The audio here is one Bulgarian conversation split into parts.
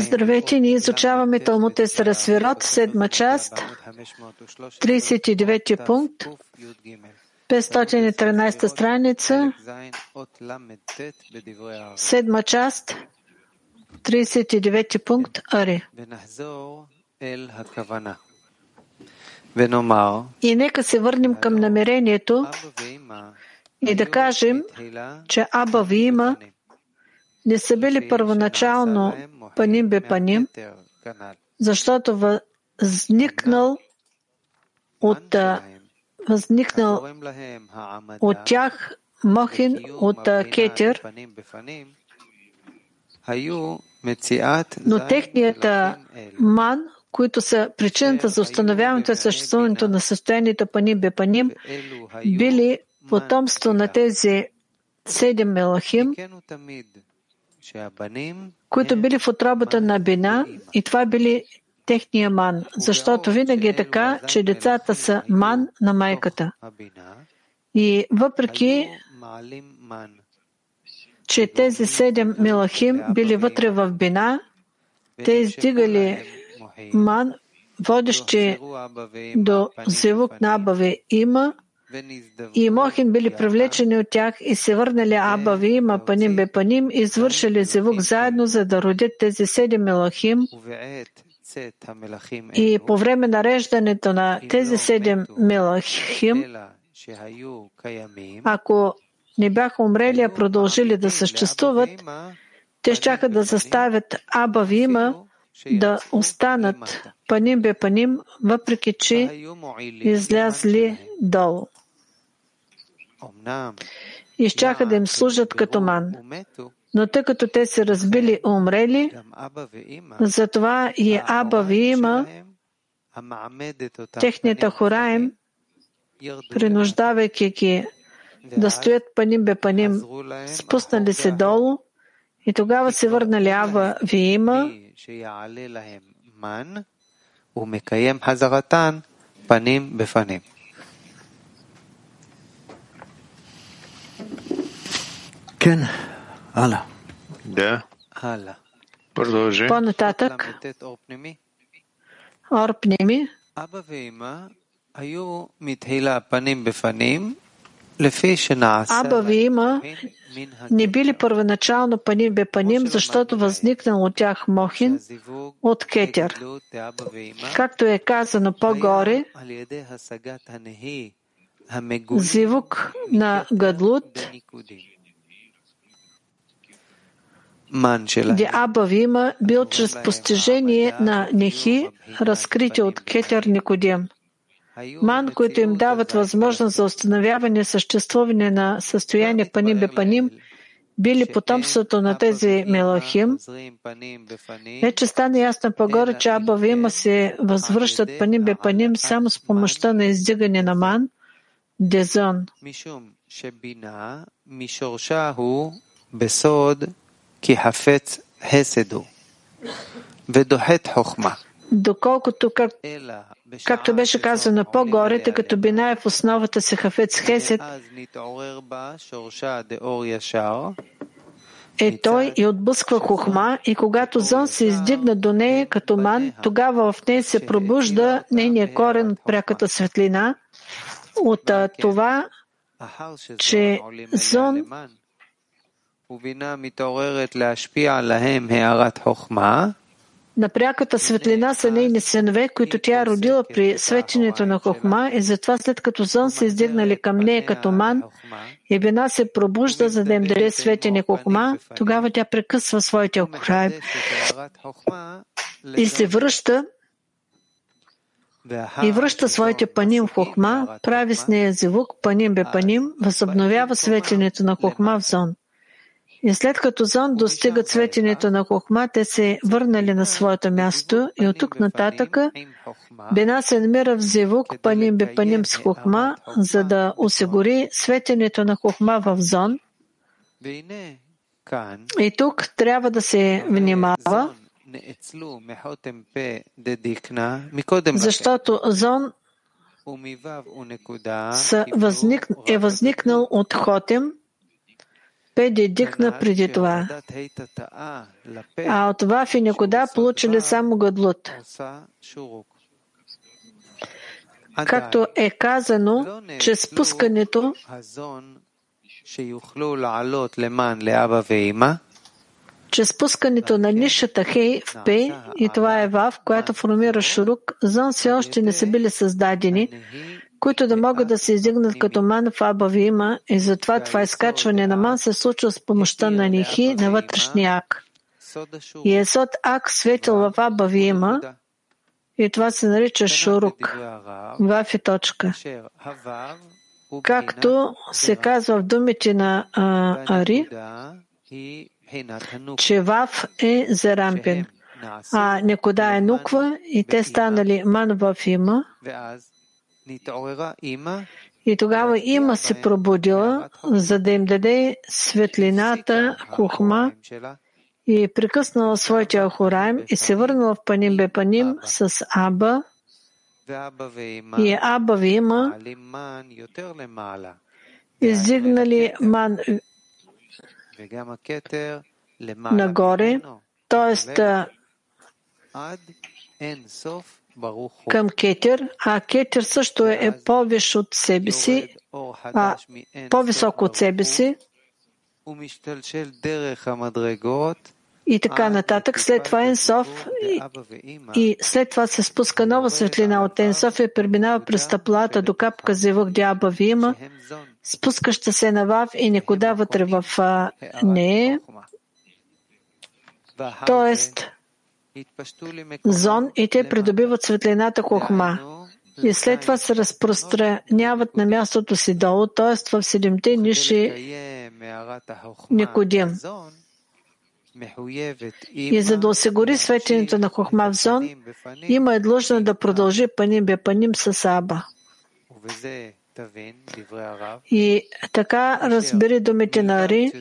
Здравейте, ние изучаваме Талмуд Есера Сфирот, седма част, 39 пункт, 513-та страница, седма част, 39-ти пункт, Ари. И нека се върнем към намерението и да кажем, че Аба ви има не са били първоначално паним бе паним, защото възникнал от, възникнал от тях Мохин от Кетер, но техният ман, които са причината за установяването и съществуването на състоянието паним бе паним, били потомство на тези седем Мелахим, които били в отробата на Бина и това били техния ман, защото винаги е така, че децата са ман на майката. И въпреки, че тези седем милахим били вътре в бина, те издигали ман, водещи до зевук на Абави има, и Мохин били привлечени от тях и се върнали Абавим, Паним Бепаним и извършили зевук заедно, за да родят тези седем мелахим. И по време на реждането на тези седем мелахим, ако не бяха умрели, а продължили да съществуват, те ще да заставят Абавима да останат. Паним Бепаним, въпреки че излязли долу. Изчаха да им служат като ман. Но тъй като те се разбили и умрели, затова и Аба Виима, техният техните принуждавайки ги да стоят паним бе паним, спуснали се долу и тогава се върнали Аба Виима, паним бе паним. ומקיים חזרתן פנים בפנים. כן, הלאה. Да, הלאה. продолжи. по-нататък ל"ט אור פנימי. Ор Пними, אבא ואמא היו מתחילה פנים בפנים לפי שנעשה Аба Виима מן не били първоначално паним бе паним, защото възникнал от тях Мохин הזיווג от Кетер. לגדלות דאבא ואמא Както е казано по-горе, היה על ידי השגת הנהי המגולים зивук на Гадлут, Диабавима бил чрез постижение на Нехи, разкритие от Кетер Никодим. Ман, които им дават възможност за установяване съществуване на състояние Панибе паним, били потомството на тези Мелохим. Вече стана ясно по-горе, че Абавима се възвръщат паним бе паним само с помощта на издигане на ман, дезон ки хафец хеседу, ведохет хохма. Доколкото, как, както беше казано по-горе, тъй като бина е в основата се хафец хесед, е той и отблъсква хохма и когато зон се издигна до нея като ман, тогава в нея се пробужда нейния корен от пряката светлина, от това, че зон на пряката светлина са нейни синове, които тя е родила при светенето на Хохма и затова след като зон се издигнали към нея като ман и вина се пробужда, за да им даде светене Хохма, тогава тя прекъсва своите охраем и се връща и връща своите паним в Хохма, прави с нея зивук, паним бе паним, възобновява светенето на Хохма в зон. И след като Зон достигат светенето на Хохма, те се върнали на своето място и от тук нататък Бина се намира в зивук паним бе паним с Хохма, за да осигури светенето на Хохма в Зон. И тук трябва да се внимава, защото Зон е възникнал от Хотем, Педи дикна преди това. А от Вав и Никода получили само Гадлут. Както е казано, че спускането че спускането на нишата Хей в П, и това е Вав, която формира Шурук, зон все още не са били създадени, които да могат да се издигнат като ман в Аба Вима и затова това изкачване на ман се случва с помощта на Нихи на вътрешния ак. И Есот Ак светил в Аба Вима и това се нарича Шурук. Вав и точка. Както се казва в думите на а, Ари, че Вав е Зерампин, а Некода е Нуква и те станали Ман в има. И тогава има се пробудила, за да им даде светлината, кухма и прекъснала своите ахураем и се върнала в Паним Бепаним с Аба. И Аба Вима издигнали ман нагоре, т.е. към кетер, а кетер също е по-виш от себе си, а по-висок от себе си. И така нататък. След това Енсов и, и след това се спуска нова светлина от Енсов и преминава през таплата до капка Зевък Дяба Вима, спускаща се на Вав и никуда вътре в нея. Тоест, зон и те придобиват светлината Хохма. И след това се разпространяват на мястото си долу, т.е. в седемте ниши Никодим. И за да осигури светенето на Хохма в зон, има е длъжно да продължи паним бе паним с Аба. И така разбери думите на Ари,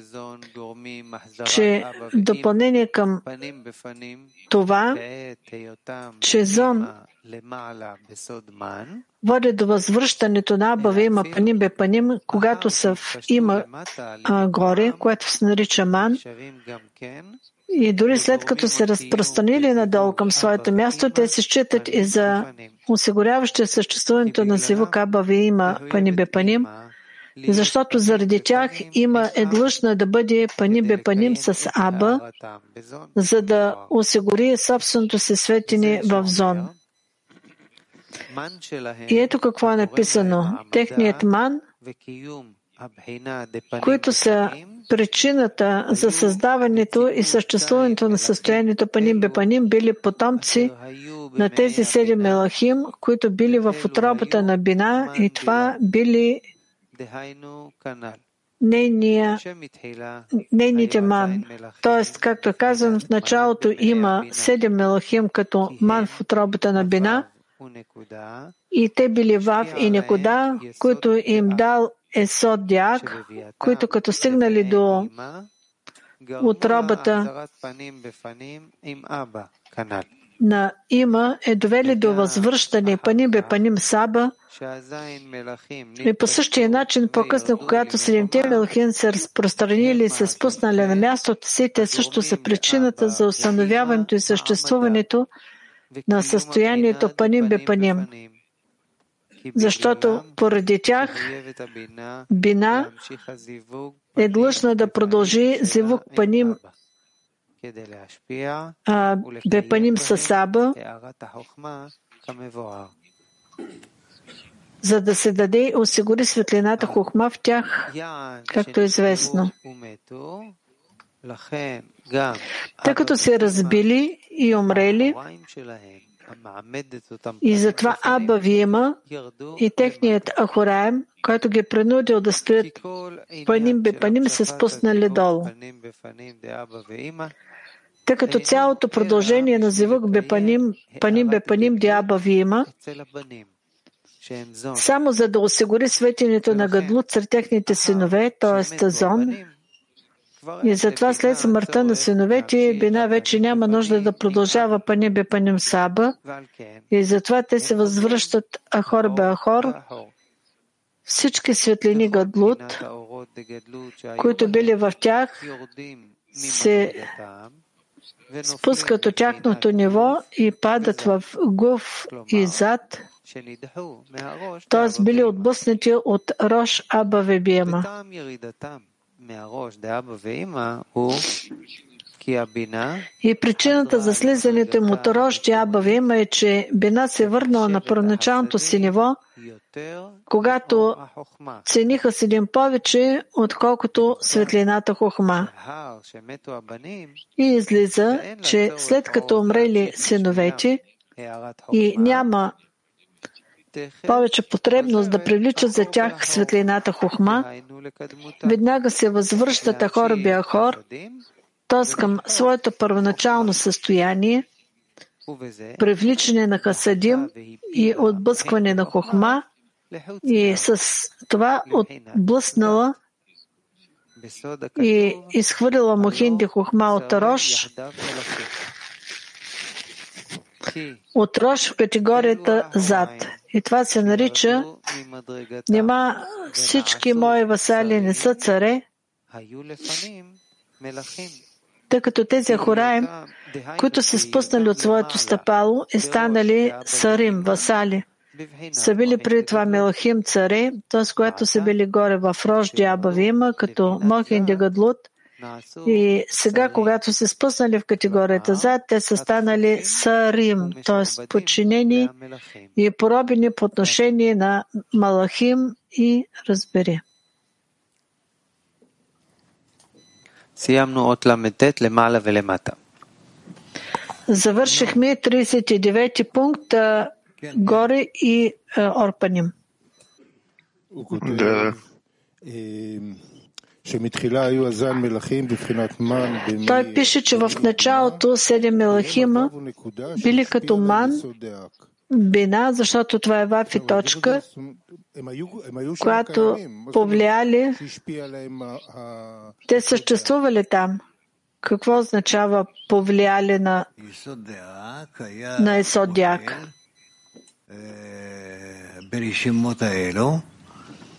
че допълнение към това, че зон води до възвръщането на Абава има паним когато са в има а, горе, което се нарича ман, и дори след като се разпространили надолу към своето място, те се считат и за осигуряващи съществуването на Сивук Абава има пани бе паним, защото заради тях има е длъжна да бъде пани бе паним с Аба, за да осигури собственото си светене в зон. И ето какво е написано. Техният ман, които са причината за създаването и съществуването на състоянието Паним Бепаним, били потомци на тези седем Елахим, които били в отробата на Бина и това били нейния, нейните ман. Тоест, както е казано, в началото има седем Мелахим като ман в отробата на Бина, и те били Вав и Некода, които им дал Есод Дяк, които като стигнали до отробата на има е довели до възвръщане паним бе паним саба и по същия начин по-късно, когато седемте мелхин се разпространили и се спуснали на мястото си, те също са причината за установяването и съществуването на състоянието паним бе паним. Защото поради тях бина е длъжна да продължи зивук паним бе паним с Аба, за да се даде и осигури светлината хухма в тях, както е известно. Тъй като се разбили и умрели, и затова Аба Виема и техният Ахураем, който ги е принудил да стоят паним бе паним, се спуснали долу. Тъй като цялото продължение на Зивук бе паним, паним бе паним Аба Виема, само за да осигури светенето на Гадлут сред техните синове, т.е. Зон, и затова след смъртта на синовете Бина вече няма нужда да продължава Панибе Паним Саба и затова те се възвръщат Ахор бе Ахор, всички светлини Гадлут които били в тях, се спускат от тяхното ниво и падат в гув и зад, т.е. били отблъснати от Рош Аба Вебиема. И причината за слизането му от рождя Аба има е, че бина се върнала на първоначалното си ниво, когато цениха с един повече, отколкото светлината хохма. И излиза, че след като умрели синовете и няма повече потребност да привличат за тях светлината хухма, веднага се възвръща Тахор хор, т.е. към своето първоначално състояние, привличане на хасадим и отблъскване на хохма и с това отблъснала и изхвърлила Мухинди хохма от Рош, от Рош в категорията зад. И това се нарича Нема всички мои васали не са царе, тъй като тези Ахураем, които се спуснали от своето стъпало и станали сарим, васали, са били преди това Мелахим царе, т.е. когато са били горе в Рожди Абавима, като Мохин Дегадлут, и сега, когато се спуснали в категорията зад, те са станали сарим, т.е. подчинени и поробени по отношение на Малахим и разбери. סיימנו אות ל"ט למעלה ולמטה. Завършихме 39-ти пункт а, горе и а, Орпаним. הוא כותב Да. Той пише, че в началото седем Мелахима били като ман, бина, защото това е ваф и точка, която повлияли, те съществували там. Какво означава повлияли на, на Исодяк?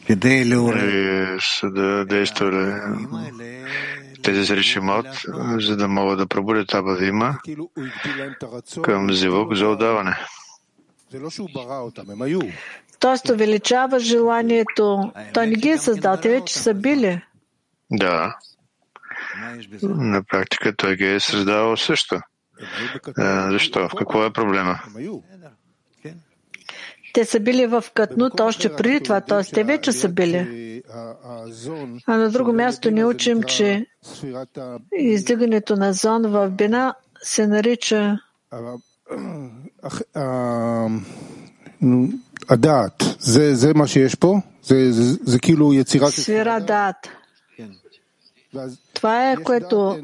Е е, е, са да действали тези срещи мод, за да могат да пробудят Абавима към зивок за отдаване. Тоест увеличава желанието. Той не ги е създал, те вече са били. Да. На практика той ги е създавал също. Защо? В какво е проблема? Те са били в Катнут още преди това, т.е. те вече са били. А на друго място ни учим, че издигането на зон в Бина се нарича Адат. Свира дат. Това е, което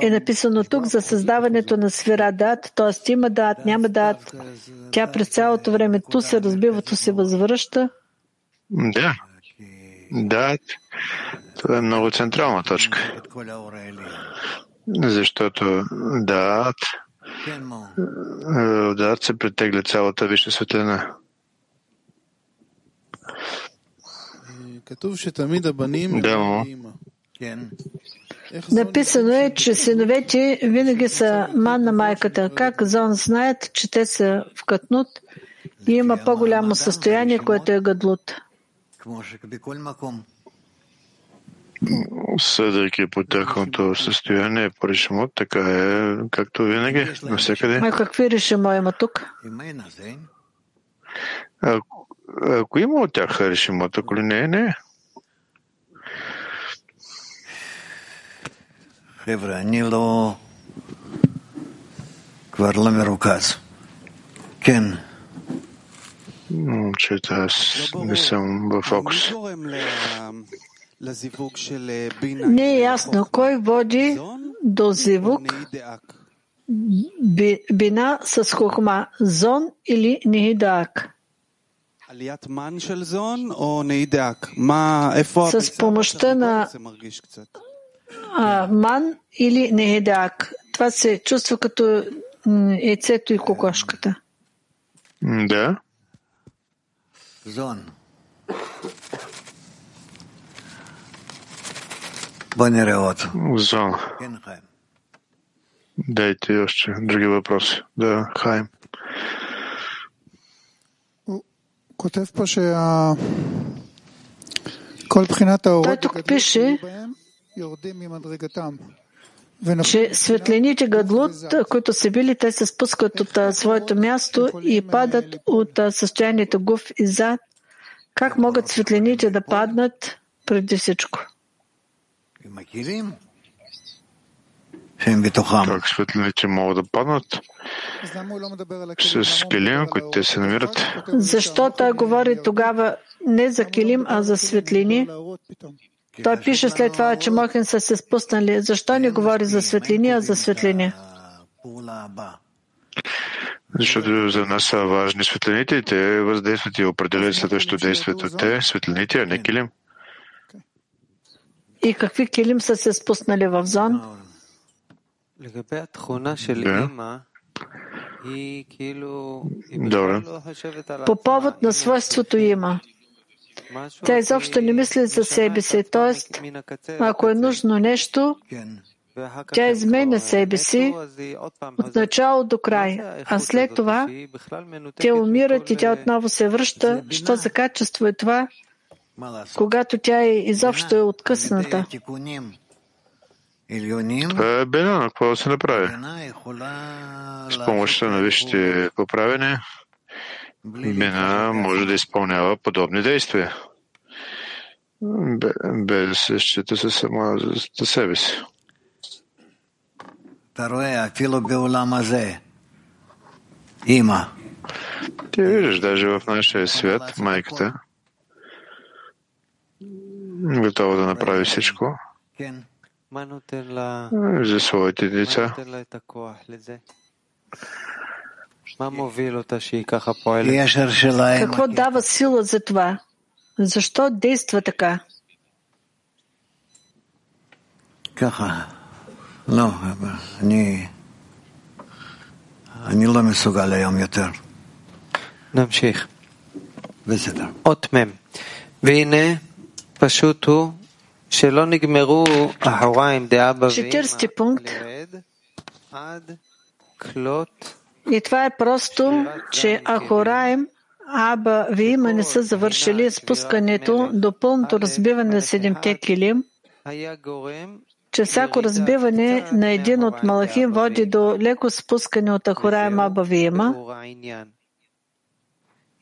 е написано тук за създаването на свира, дат, т.е. има дат, няма дат. Тя през цялото време ту се разбива, ту се възвръща. Да. Дат. Това е много централна точка. Защото дат дат се притегля цялата висша светлина. Да. Написано е, че синовете винаги са ман на майката. Как Зон знаят, че те са вкътнут и има по-голямо състояние, което е гадлут? Съдейки по тяхното състояние по решимот, така е, както винаги, навсякъде. А какви решимо има тук? ако има от тях решимот, ако ли не, не. Хевра, нило кварла меруказ. Кен. Момчета, аз не съм в фокус. Не е ясно кой води до зивук бина с хохма, зон или нихидак. С помощта на а, ман или негедак. Това се чувства като яйцето и кокошката. Да. Зон. Зон. Дайте още други въпроси. Да, Хайм. Той тук пише, че светлените гадлут, които са били, те се спускат от своето място и падат от състоянието гуф и зад. Как могат светлените да паднат преди всичко? как светлините могат да паднат с килим, които те се намират. Защо той говори тогава не за килим, а за светлини? Той пише след това, че Мохин са се спуснали. Защо не говори за светлини, а за светлини? Защото за нас са важни светлините и те въздействат и определят следващото действието. Те светлините, а не килим. И какви килим са се спуснали в зон? Добре. По повод на свойството има. Тя изобщо не мисли за себе си, т.е. ако е нужно нещо, тя изменя себе си от начало до край, а след това те умират и тя отново се връща. Що за качество е това, когато тя е изобщо е откъсната? Това е, какво да се направи? С помощта на висшите поправене, бена може да изпълнява подобни действия. Без да се счита се сама за себе си. Ти виждаш, даже в нашия свят, майката готова да направи всичко. כן, מה נותן לה, за своите מה деца. נותן לה את הכוח לזה? מה מוביל אותה שהיא ככה פועלת? קשר שלהם, Какво дава сила за това? Защо действа така? ככה. לא, אני... אני לא מסוגל היום יותר. נמשיך. בסדר. אות מ' והנה פשוט הוא Четирсти пункт. И това е просто, че Ахораем Аба Виима не са завършили спускането до пълното разбиване на седемте килим, че всяко разбиване на един от Малахим води до леко спускане от Ахураем Аба Виима.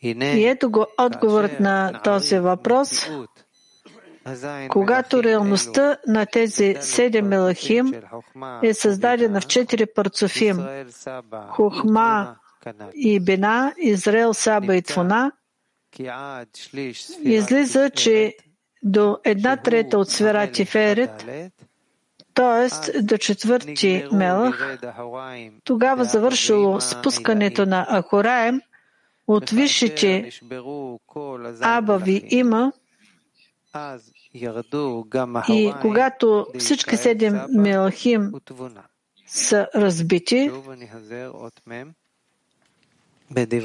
И ето го отговорът на този въпрос – когато реалността на тези седем Мелахим е създадена в четири парцофим Хухма и Бина, Израел, Саба и Твона, излиза, че до една трета от сфера Тиферет, т.е. до четвърти Мелах, тогава завършило спускането на Ахораем от висшите Абави има и когато всички седем Мелахим са разбити,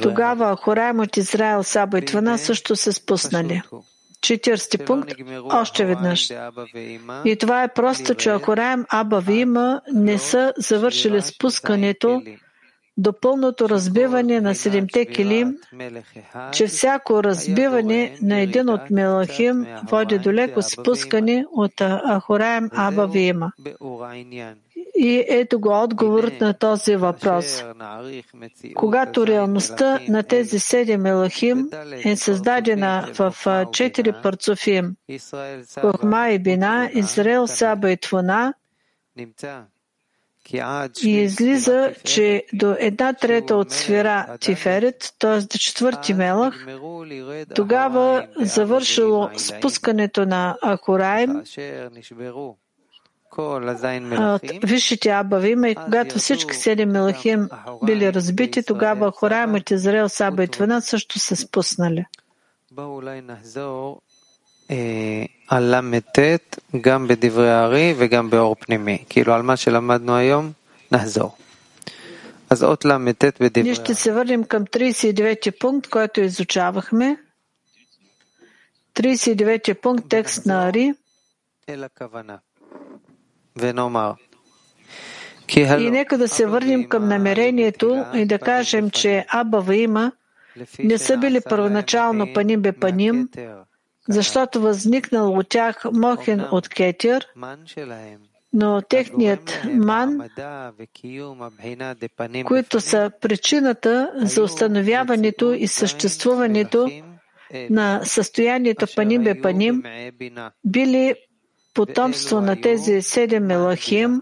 тогава Ахораем от Израел, Саба и Твана също се спуснали. Четирсти пункт, още веднъж. И това е просто, че Ахораем, Аба Вима не са завършили спускането до пълното разбиване на седемте килим, че всяко разбиване на един от Мелахим води до леко спускане от Ахораем Аба Вима. И ето го отговорът на този въпрос. Когато реалността на тези седем Мелахим е създадена в четири парцофим Хохма и Бина, Израел, Саба и Твона, и излиза, че до една трета от сфера Тиферет, т.е. до четвърти Мелах, тогава завършило спускането на Ахораим от висшите Абавима и когато всички седем Мелахим били разбити, тогава Ахораим от Израел, Саба и Твана също се спуснали. על ל"ט גם בדברי הארי וגם באור פנימי. כאילו על מה שלמדנו היום, נחזור. אז אות ל"ט בדברי Ние ще се върнем към 39-ти пункт, който изучавахме. 39-ти пункт, текст на Ари. אל הכוונה. ונאמר כי И הלא нека да се върнем към намерението и да кажем, че Аба и Има לפי не са били שנעשה първоначално להם паним бе паним, מהכתר, защото възникнал от тях мохен от кетир, но техният ман, които са причината за установяването и съществуването на състоянието паним бе паним, били потомство на тези седем елахим,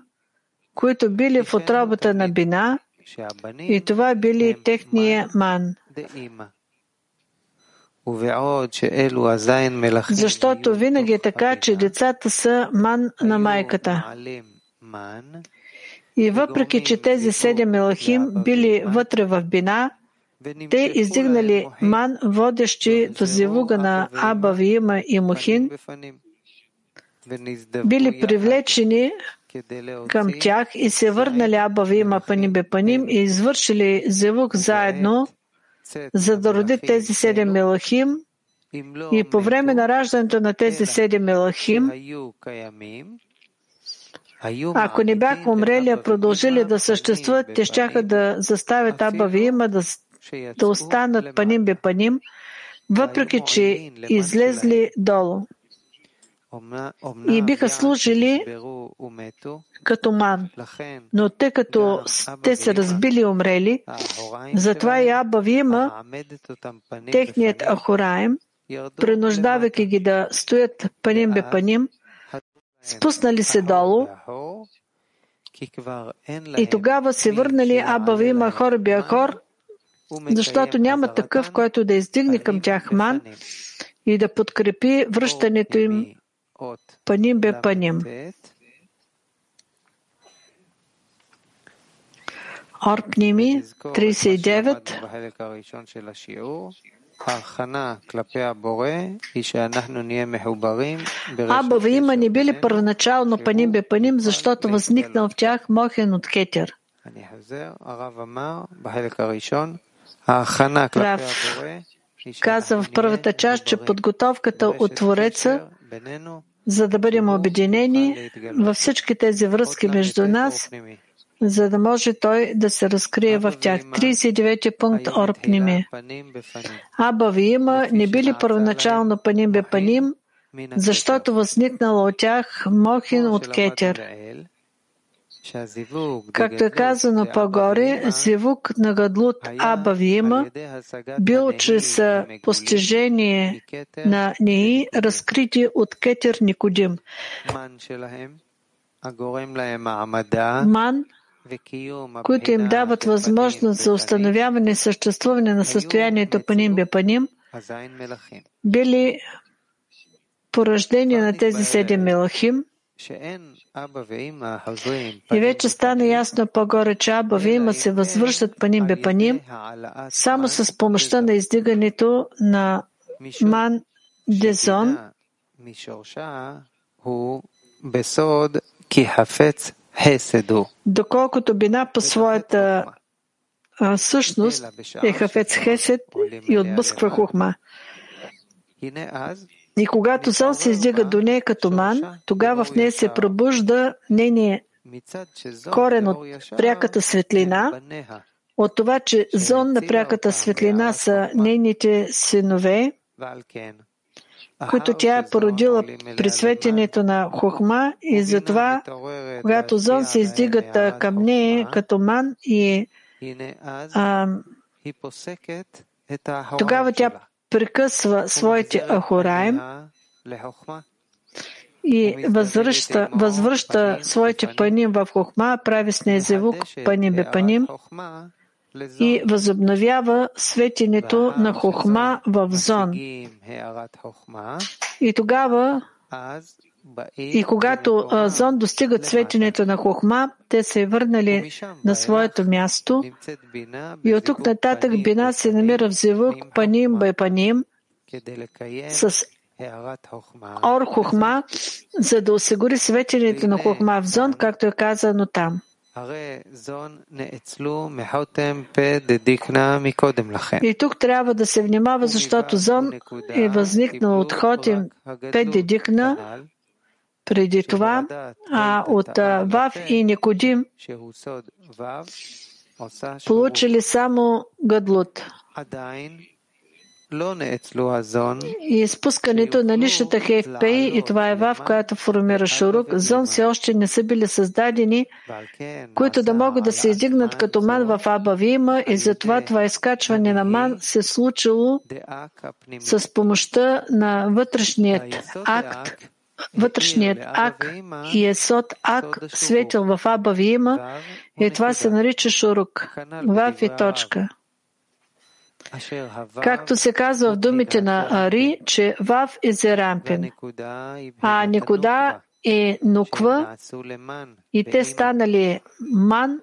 които били в отробата на бина, и това били техния ман. Защото винаги е така, че децата са ман на майката. И въпреки, че тези седем мелахим били вътре в бина, те издигнали ман, водещи до зевуга на Аба, Виима и Мухин, били привлечени към тях и се върнали Аба, Виима, Паним, Бепаним и извършили зевук заедно – за да роди тези седем мелахим и по време на раждането на тези седем мелахим, ако не бяха умрели, а продължили да съществуват, те щяха да заставят Абавима да, да останат паним бе паним, въпреки че излезли долу и биха служили като ман. Но тъй като те са разбили и умрели, затова и Аба Вима, техният Ахураем, принуждавайки ги да стоят паним бе паним, спуснали се долу. и тогава се върнали Аба Вима Хор Биахор, защото няма такъв, който да издигне към тях ман и да подкрепи връщането им פנימי, אות паним бе паним. ל"ט, Ор пними, ונזכור את מה 39, שלמדנו בחלק הראשון של השיעור. ההכנה כלפי הבורא היא שאנחנו ние מחוברים Аба Вима не били בינינו, първоначално паним бе паним, защото възникнал в тях мохен от кетер. אני חוזר, הרב אמר בחלק הראשון, ההכנה כלפי Рав הבורא היא каза в שאנחנו първата ние част, че מחוברים. подготовката от רשת Твореца קשר בינינו, за да бъдем обединени във всички тези връзки между нас, за да може той да се разкрие в тях. 39 пункт Орпними. Аба ви има, не били първоначално паним бе паним, защото възникнала от тях Мохин от Кетер. Както е казано по-горе, зивук на гадлут Абавима бил чрез постижение на неи, разкритие от Кетер Никодим. Ман, които им дават възможност за установяване и съществуване на състоянието Паним ним били поръждение на тези седем мелахим, и вече стана ясно по-горе, че Аба Вима се възвръщат паним бе паним, само с помощта на издигането на Ман Дезон, доколкото бина по своята а, същност е хафец хесед и отблъсква хухма. И когато Зал се издига до нея като ман, тогава в нея се пробужда нейния корен от пряката светлина, от това, че зон на пряката светлина са нейните синове, които тя е породила при светенето на хохма и затова, когато зон се издига към нея като ман и е, а, тогава тя прекъсва своите ахораем и възвръща, възвръща своите паним. В хохма, прави с незевук паним бе паним и възобновява светенето на хохма в зон. И тогава и когато Зон достигат светенето на Хохма, те се е върнали на своето място и от тук нататък Бина се намира в зевук Паним Байпаним с Ор Хохма, за да осигури светенето на Хохма в Зон, както е казано там. И тук трябва да се внимава, защото Зон е възникнал от Хотим Пет Дедихна преди това, а от Вав и Никодим. Получили само гъдлот. И изпускането на нишата ХФП и това е ВАВ, която формира Шурук, зон все още не са били създадени, които да могат да се издигнат като ман в Абавима и затова това изкачване на ман се е случило с помощта на вътрешният акт, вътрешният ак и есот ак светил в Аба Вима и е, това се нарича Шурук. Вав и е точка. Както се казва в думите на Ари, че Вав е Зерампин, а Никуда е Нуква и те станали Ман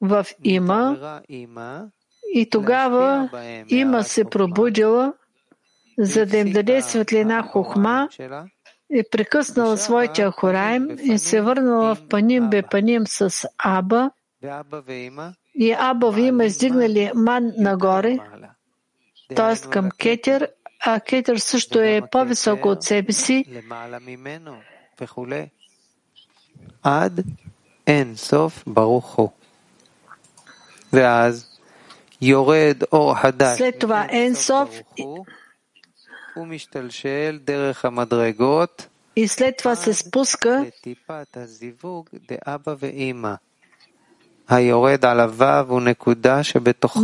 в Има. И тогава Има се пробудила, за да им даде светлина хохма е прекъснала своите Хорайм и се върнала в Паним Бепаним с Аба. И Аба ви има издигнали ман нагоре, т.е. към Кетер, а Кетер също е по-високо от себе си. Ад ен соф барухо. След това Енсов и след това се спуска.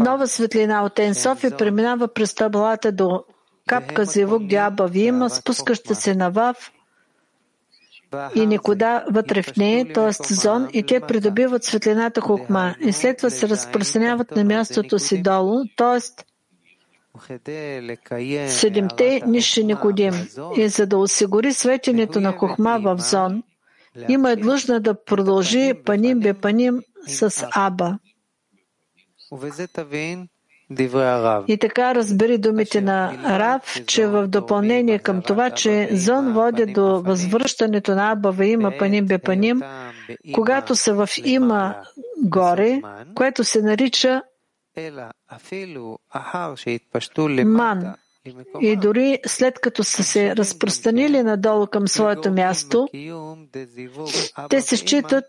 Нова светлина от Енсоф и преминава през табелата до капка зивук дяба има, спускаща се на Вав и никуда вътре в нея, т.е. зон, и те придобиват светлината хукма и след това се разпространяват на мястото си долу, т.е. Седемте ниши Никодим и за да осигури светенето на Кохма в Зон, има е длъжна да продължи паним бе паним с Аба. И така разбери думите на Рав, че в допълнение към това, че зон води до възвръщането на Аба в има паним бе паним, когато са в има горе, което се нарича ман. И дори след като са се разпространили надолу към своето място, те се считат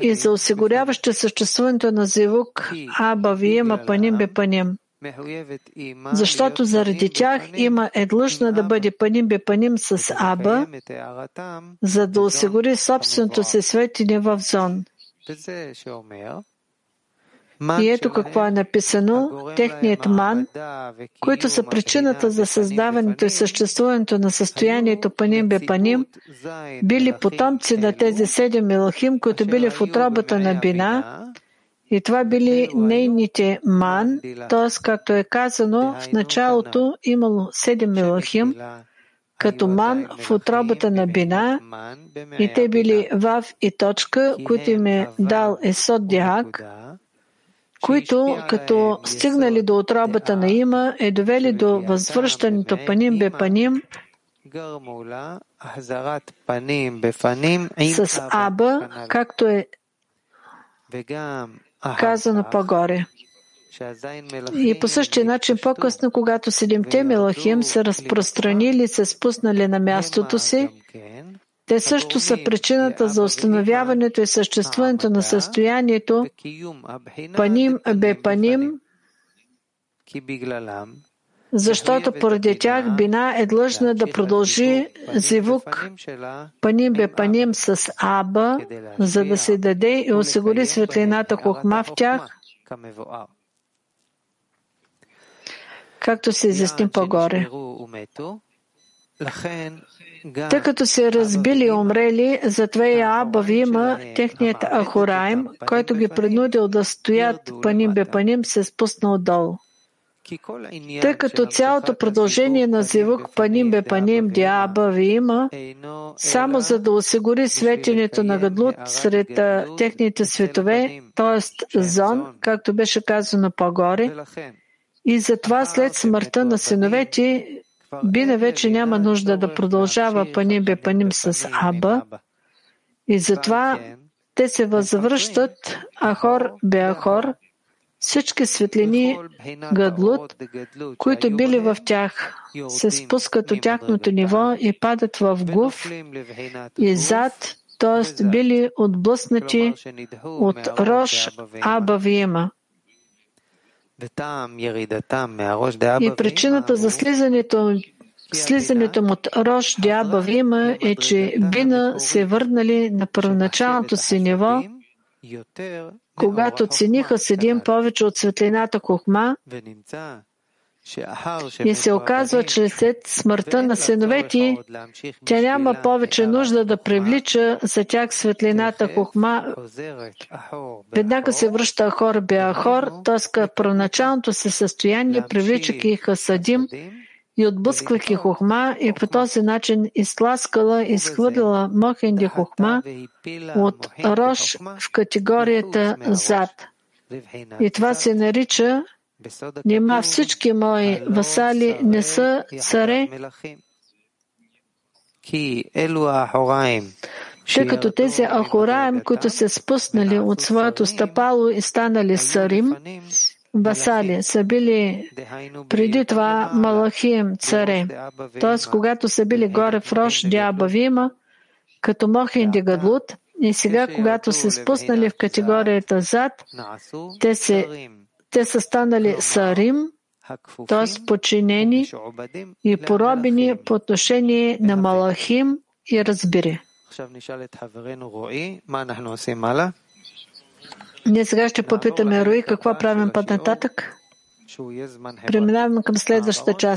и за осигуряващи съществуването на зивук Аба Виема Паним Бе Защото заради тях има е длъжна да бъде паним бе паним с Аба, за да осигури собственото си светене в зон. И ето какво е написано. Техният ман, които са причината за създаването и съществуването на състоянието паним бе паним, били потомци на тези седем елохим, които били в отробата на бина, и това били нейните ман, т.е. както е казано, в началото имало седем елохим, като ман в отробата на бина, и те били вав и точка, които им е дал Есот Диак, които, като стигнали до отрабата на има, е довели до възвръщането паним бе паним с Аба, както е казано по-горе. И по същия начин по-късно, когато седемте Мелахим се разпространили, се спуснали на мястото си, те също са причината за установяването и съществуването на състоянието. паним бе паним, защото поради тях Бина е длъжна да продължи зивук паним бе паним с Аба, за да се даде и осигури светлината хохма в тях, както се изясни по-горе. Тъй като се разбили и умрели, затова и Абав има техният Ахураим, който ги принудил да стоят паним бе паним, се е спуснал долу. Тъй като цялото продължение на зивук паним бе паним диаба ви има, само за да осигури светенето на гадлут сред техните светове, т.е. зон, както беше казано по-горе, и затова след смъртта на синовете Бина вече няма нужда да продължава паним бе паним с Аба, и затова те се възвръщат Ахор бе Ахор Всички светлини Гадлут, които били в тях, се спускат от тяхното ниво и падат в Гув и зад, т.е. били отблъснати от Рош Аба Виема. И причината за слизането, слизането му от Рош Диаба Вима е, че бина се върнали на първоначалното си ниво, когато цениха седим повече от светлината Кохма и се оказва, че след смъртта на синовете тя няма повече нужда да привлича за тях светлината Хохма. Веднага се връща Ахор Беахор, т.е. първоначалното си състояние, привличайки Хасадим и отблъсквайки Хохма и по този начин изтласкала изхвърлила Мохенди Хохма от Рош в категорията зад. И това се нарича Нима всички мои васали не са царе, тъй като тези Ахораем, които се спуснали от своето стъпало и станали сарим, васали, са били преди това Малахим царе. Т.е. когато са били горе в Рош Диабавима, като Мохин Дигадлут, и сега, когато се спуснали в категорията зад, те се те са станали сарим, т.е. подчинени и поробени по отношение на Малахим и разбири. Ние сега ще попитаме Руи какво правим по-нататък. Преминаваме към следващата част.